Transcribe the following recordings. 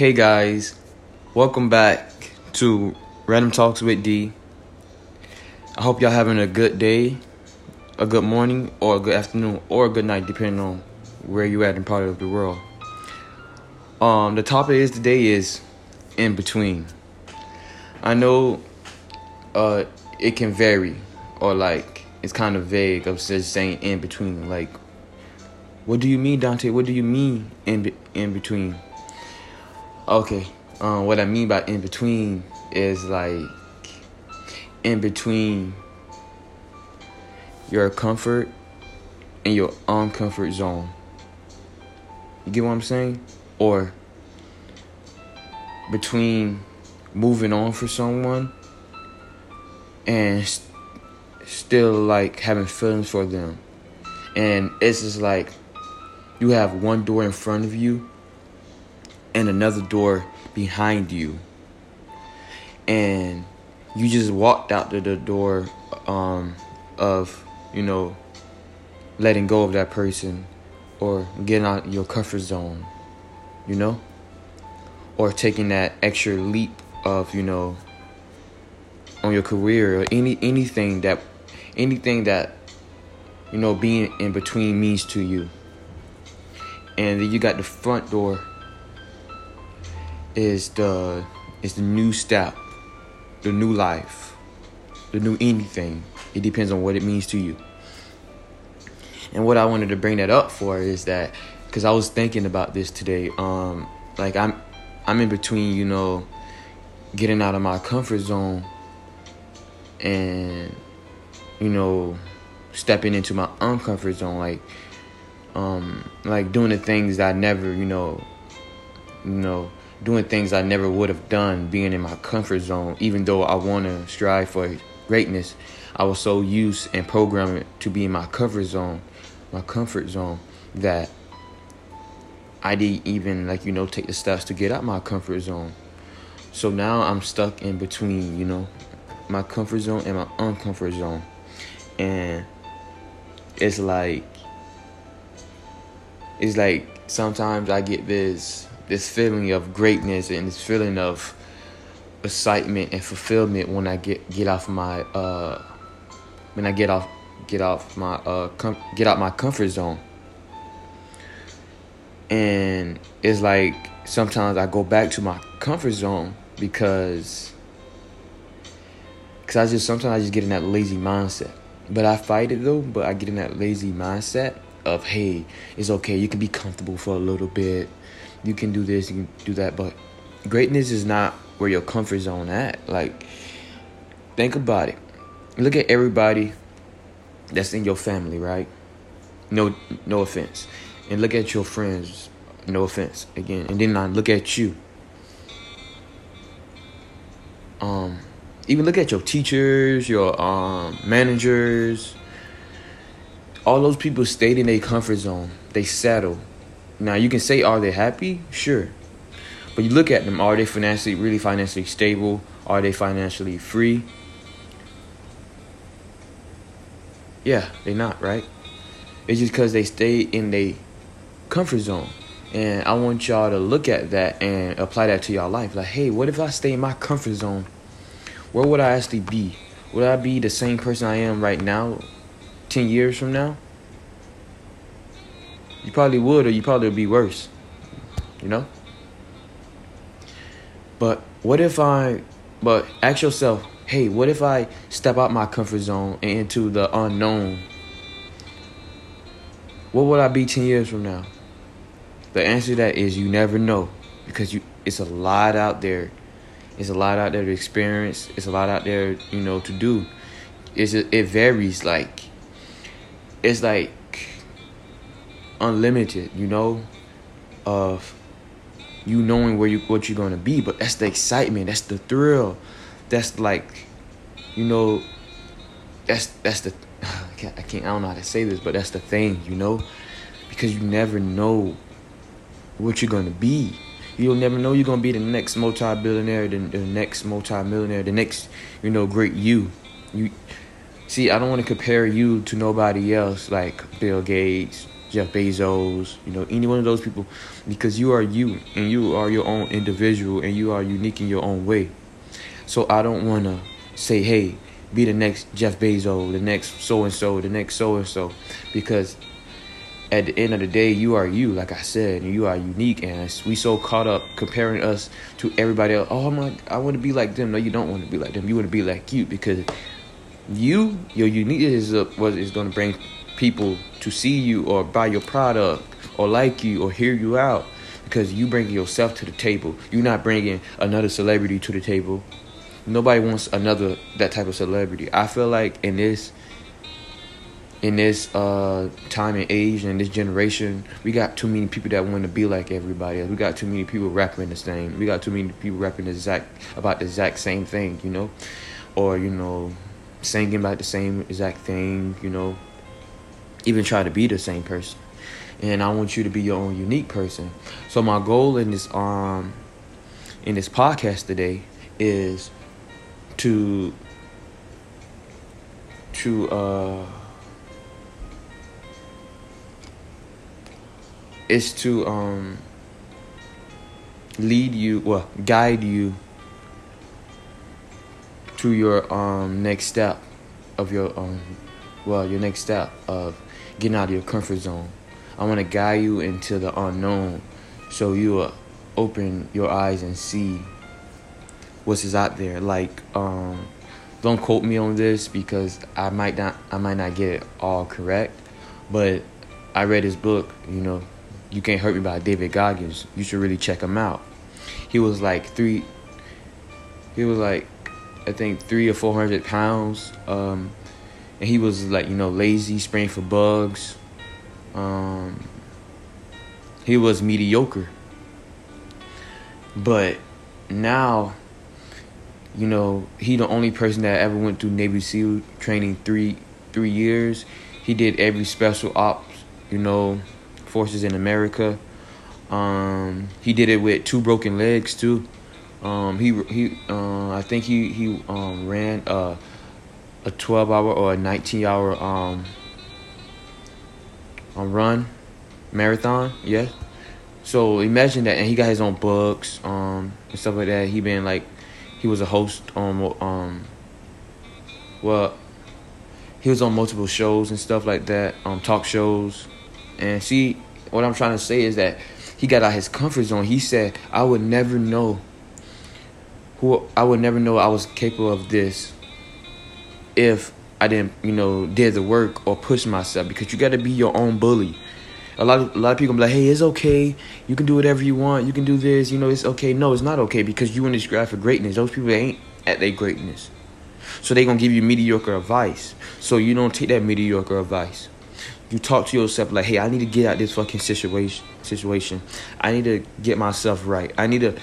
Hey guys, welcome back to Random Talks with D. I hope y'all having a good day, a good morning, or a good afternoon, or a good night, depending on where you at in part of the world. Um, the topic is today is in between. I know, uh, it can vary, or like it's kind of vague of just saying in between. Like, what do you mean, Dante? What do you mean in be- in between? Okay, um, what I mean by in between is like in between your comfort and your uncomfort zone. You get what I'm saying? Or between moving on for someone and st- still like having feelings for them. And it's just like you have one door in front of you and another door behind you. And you just walked out to the door um, of, you know, letting go of that person or getting out your comfort zone, you know? Or taking that extra leap of, you know, on your career or any anything that anything that you know being in between means to you. And then you got the front door is the is the new step, the new life, the new anything. It depends on what it means to you. And what I wanted to bring that up for is that because I was thinking about this today. Um, like I'm I'm in between, you know, getting out of my comfort zone and you know stepping into my uncomfort zone like um like doing the things that I never you know you know doing things I never would have done being in my comfort zone even though I want to strive for greatness I was so used and programmed to be in my comfort zone my comfort zone that I didn't even like you know take the steps to get out my comfort zone. So now I'm stuck in between you know my comfort zone and my uncomfort zone. And it's like it's like sometimes I get this this feeling of greatness and this feeling of excitement and fulfillment when I get get off my uh when I get off get off my uh com- get out my comfort zone. And it's like sometimes I go back to my comfort zone because because I just sometimes I just get in that lazy mindset. But I fight it though but I get in that lazy mindset of hey it's okay you can be comfortable for a little bit you can do this you can do that but greatness is not where your comfort zone at. Like think about it. Look at everybody that's in your family right? No no offense. And look at your friends. No offense. Again and then I look at you. Um even look at your teachers your um managers. All those people stayed in their comfort zone. They settle now you can say are they happy? Sure. But you look at them are they financially really financially stable? Are they financially free? Yeah they not right? It's just because they stay in their comfort zone. And i want y'all to look at that and apply that to y'all life. Like hey what if i stay in my comfort zone? Where would i actually be? Would i be the same person i am right now 10 years from now you probably would or you probably would be worse you know? But what if i but ask yourself hey what if i step out my comfort zone and into the unknown? What would i be 10 years from now? The answer to that is you never know because you it's a lot out there. It's a lot out there to experience. It's a lot out there you know to do. It's it varies like it's like unlimited you know of you knowing where you what you're to be. But that's the excitement that's the thrill that's like you know that's that's the I can't, I can't I don't know how to say this but that's the thing you know? Because you never know what you're to be. You'll never know you're to be the next multi-billionaire the, the next multi-millionaire the next you know great you. You see I don't want to compare you to nobody else like Bill Gates Jeff Bezos, you know, any one of those people, because you are you and you are your own individual and you are unique in your own way. So I don't want to say, hey, be the next Jeff Bezos, the next so and so, the next so and so, because at the end of the day, you are you, like I said, and you are unique. And we so caught up comparing us to everybody else. Oh my, I want to be like them. No, you don't want to be like them. You want to be like you because you, your uniqueness is what is going to bring people to see you or buy your product or like you or hear you out because you bring yourself to the table. You're not bringing another celebrity to the table. Nobody wants another that type of celebrity. I feel like in this in this uh, time and age and this generation, we got too many people that want to be like everybody else. We got too many people rapping the same. We got too many people rapping the exact about the exact same thing, you know, or you know, singing about the same exact thing, you know, even try to be the same person. And I want you to be your own unique person. So my goal in this um in this podcast today is to to uh is to um, lead you, well, guide you to your um, next step of your um, well, your next step of getting out of your comfort zone. I want to guide you into the unknown, so you will open your eyes and see what's is out there. Like, um, don't quote me on this because I might not, I might not get it all correct, but I read his book, you know, you Can't Hurt Me by David Goggins. You should really check him out. He was like three, he was like, I think three or four hundred pounds. Um, and he was like, you know, lazy, spraying for bugs. Um, he was mediocre. But now, you know, he the only person that ever went through Navy SEAL training three three years. He did every special ops, you know, forces in America. Um, he did it with two broken legs too. Um, he he uh, I think he he um, ran a a 12 hour or a 19 hour um, a run marathon. Yeah. So imagine that, and he got his own books um, and stuff like that. He been like he was a host on um well he was on multiple shows and stuff like that um talk shows and see, what I'm trying to say is that he got out his comfort zone. He said, I would never know who I would never know I was capable of this if I didn't, you know, did the work or push myself because you got to be your own bully. A lot of a lot of people be like, "Hey, it's okay. You can do whatever you want. You can do this. You know, it's okay." No, it's not okay because you in this graph for greatness. Those people ain't at their greatness, so they gonna give you mediocre advice. So you don't take that mediocre advice you talk to yourself like, hey, I need to get out this fucking situation. Situation. I need to get myself right. I need to,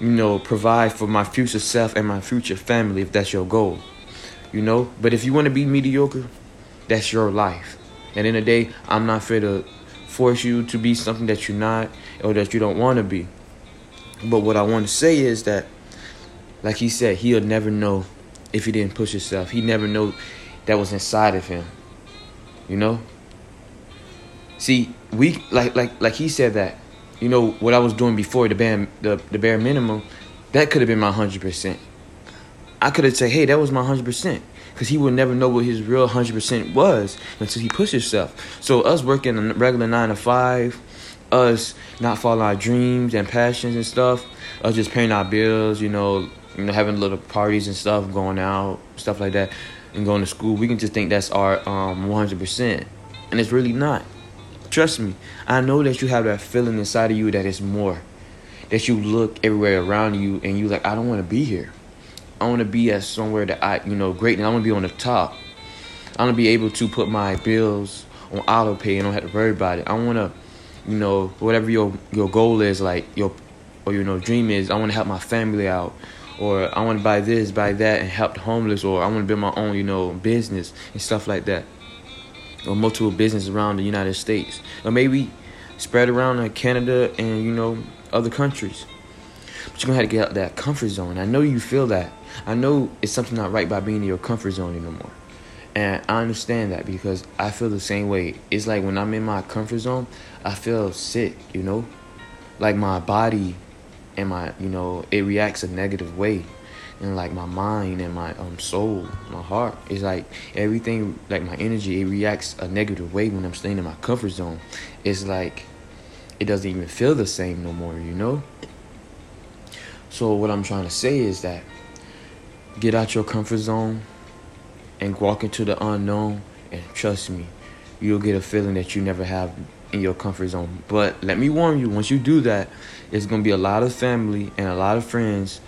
you know, provide for my future self and my future family if that's your goal. You know, but if you want to be mediocre, that's your life. And in the day, I'm not fair to force you to be something that you're not or that you don't want to be. But what I want to say is that, like he said, he'll never know if he didn't push himself. He never know that was inside of him. You know? See, we like like like he said that, you know, what I was doing before the bare the, the bare minimum, that could have been my hundred percent. I could have said, hey, that was my hundred percent. Cause he would never know what his real hundred percent was until he pushed himself. So us working a regular nine to five, us not following our dreams and passions and stuff, us just paying our bills, you know, you know, having little parties and stuff, going out, stuff like that and going to school, we can just think that's our um 100%. And it's really not. Trust me. I know that you have that feeling inside of you that it's more. That you look everywhere around you and you like, I don't want to be here. I want to be at somewhere that I, you know, great. And I want to be on the top. I want to be able to put my bills on auto pay and don't have to worry about it. I want to, you know, whatever your your goal is, like your or you know dream is. I want to help my family out or I want to buy this, buy that, and help the homeless, or I want to build my own, you know, business and stuff like that, or multiple businesses around the United States, or maybe spread around in Canada and you know other countries. But you're gonna have to get out of that comfort zone. I know you feel that. I know it's something not right by being in your comfort zone anymore. And I understand that because I feel the same way. It's like when I'm in my comfort zone, I feel sick, you know? Like my body and my, you know, it reacts a negative way. And like my mind and my um soul, my heart is like everything like my energy, it reacts a negative way when I'm staying in my comfort zone. It's like it doesn't even feel the same no more, you know? So what I'm trying to say is that get out your comfort zone and walk into the unknown and trust me, you'll get a feeling that you never have in your comfort zone. But let me warn you, once you do that, it's gonna be a lot of family and a lot of friends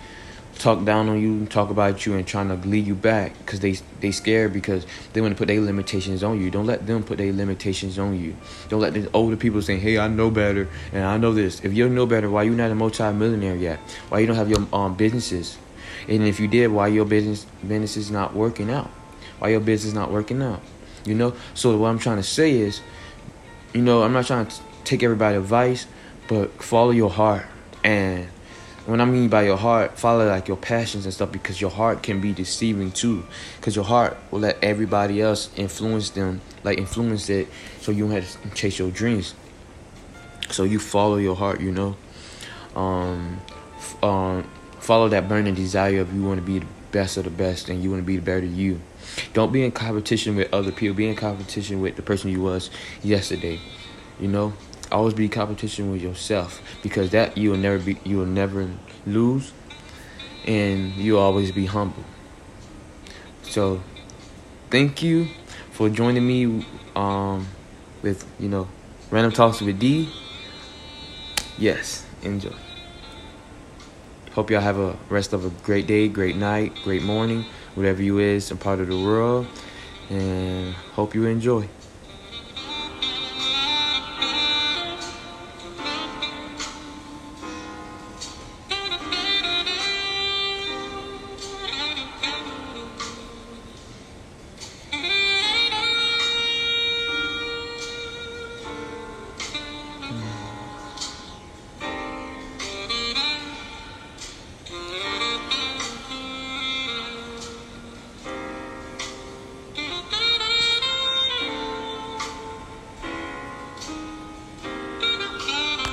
talk down on you, talk about you, and trying to lead you back because they they scared because they want to put their limitations on you. Don't let them put their limitations on you. Don't let the older people say, "Hey, I know better and I know this." If you know better, why you not a multi-millionaire yet? Why you don't have your um businesses? And if you did, why your business business is not working out? Why your business not working out? You know. So what I'm trying to say is, you know, I'm not trying to take everybody advice, but follow your heart and when I mean by your heart, follow like your passions and stuff because your heart can be deceiving too. Because your heart will let everybody else influence them, like influence it, so you don't have to chase your dreams. So you follow your heart, you know. Um, um, follow that burning desire of you want to be the best of the best and you want to be the better you. Don't be in competition with other people. Be in competition with the person you was yesterday. You know, always be competition with yourself because that you will never be you will never lose and you'll always be humble so thank you for joining me um, with you know random talks with d yes enjoy hope y'all have a rest of a great day great night great morning whatever you is a part of the world. And hope you enjoy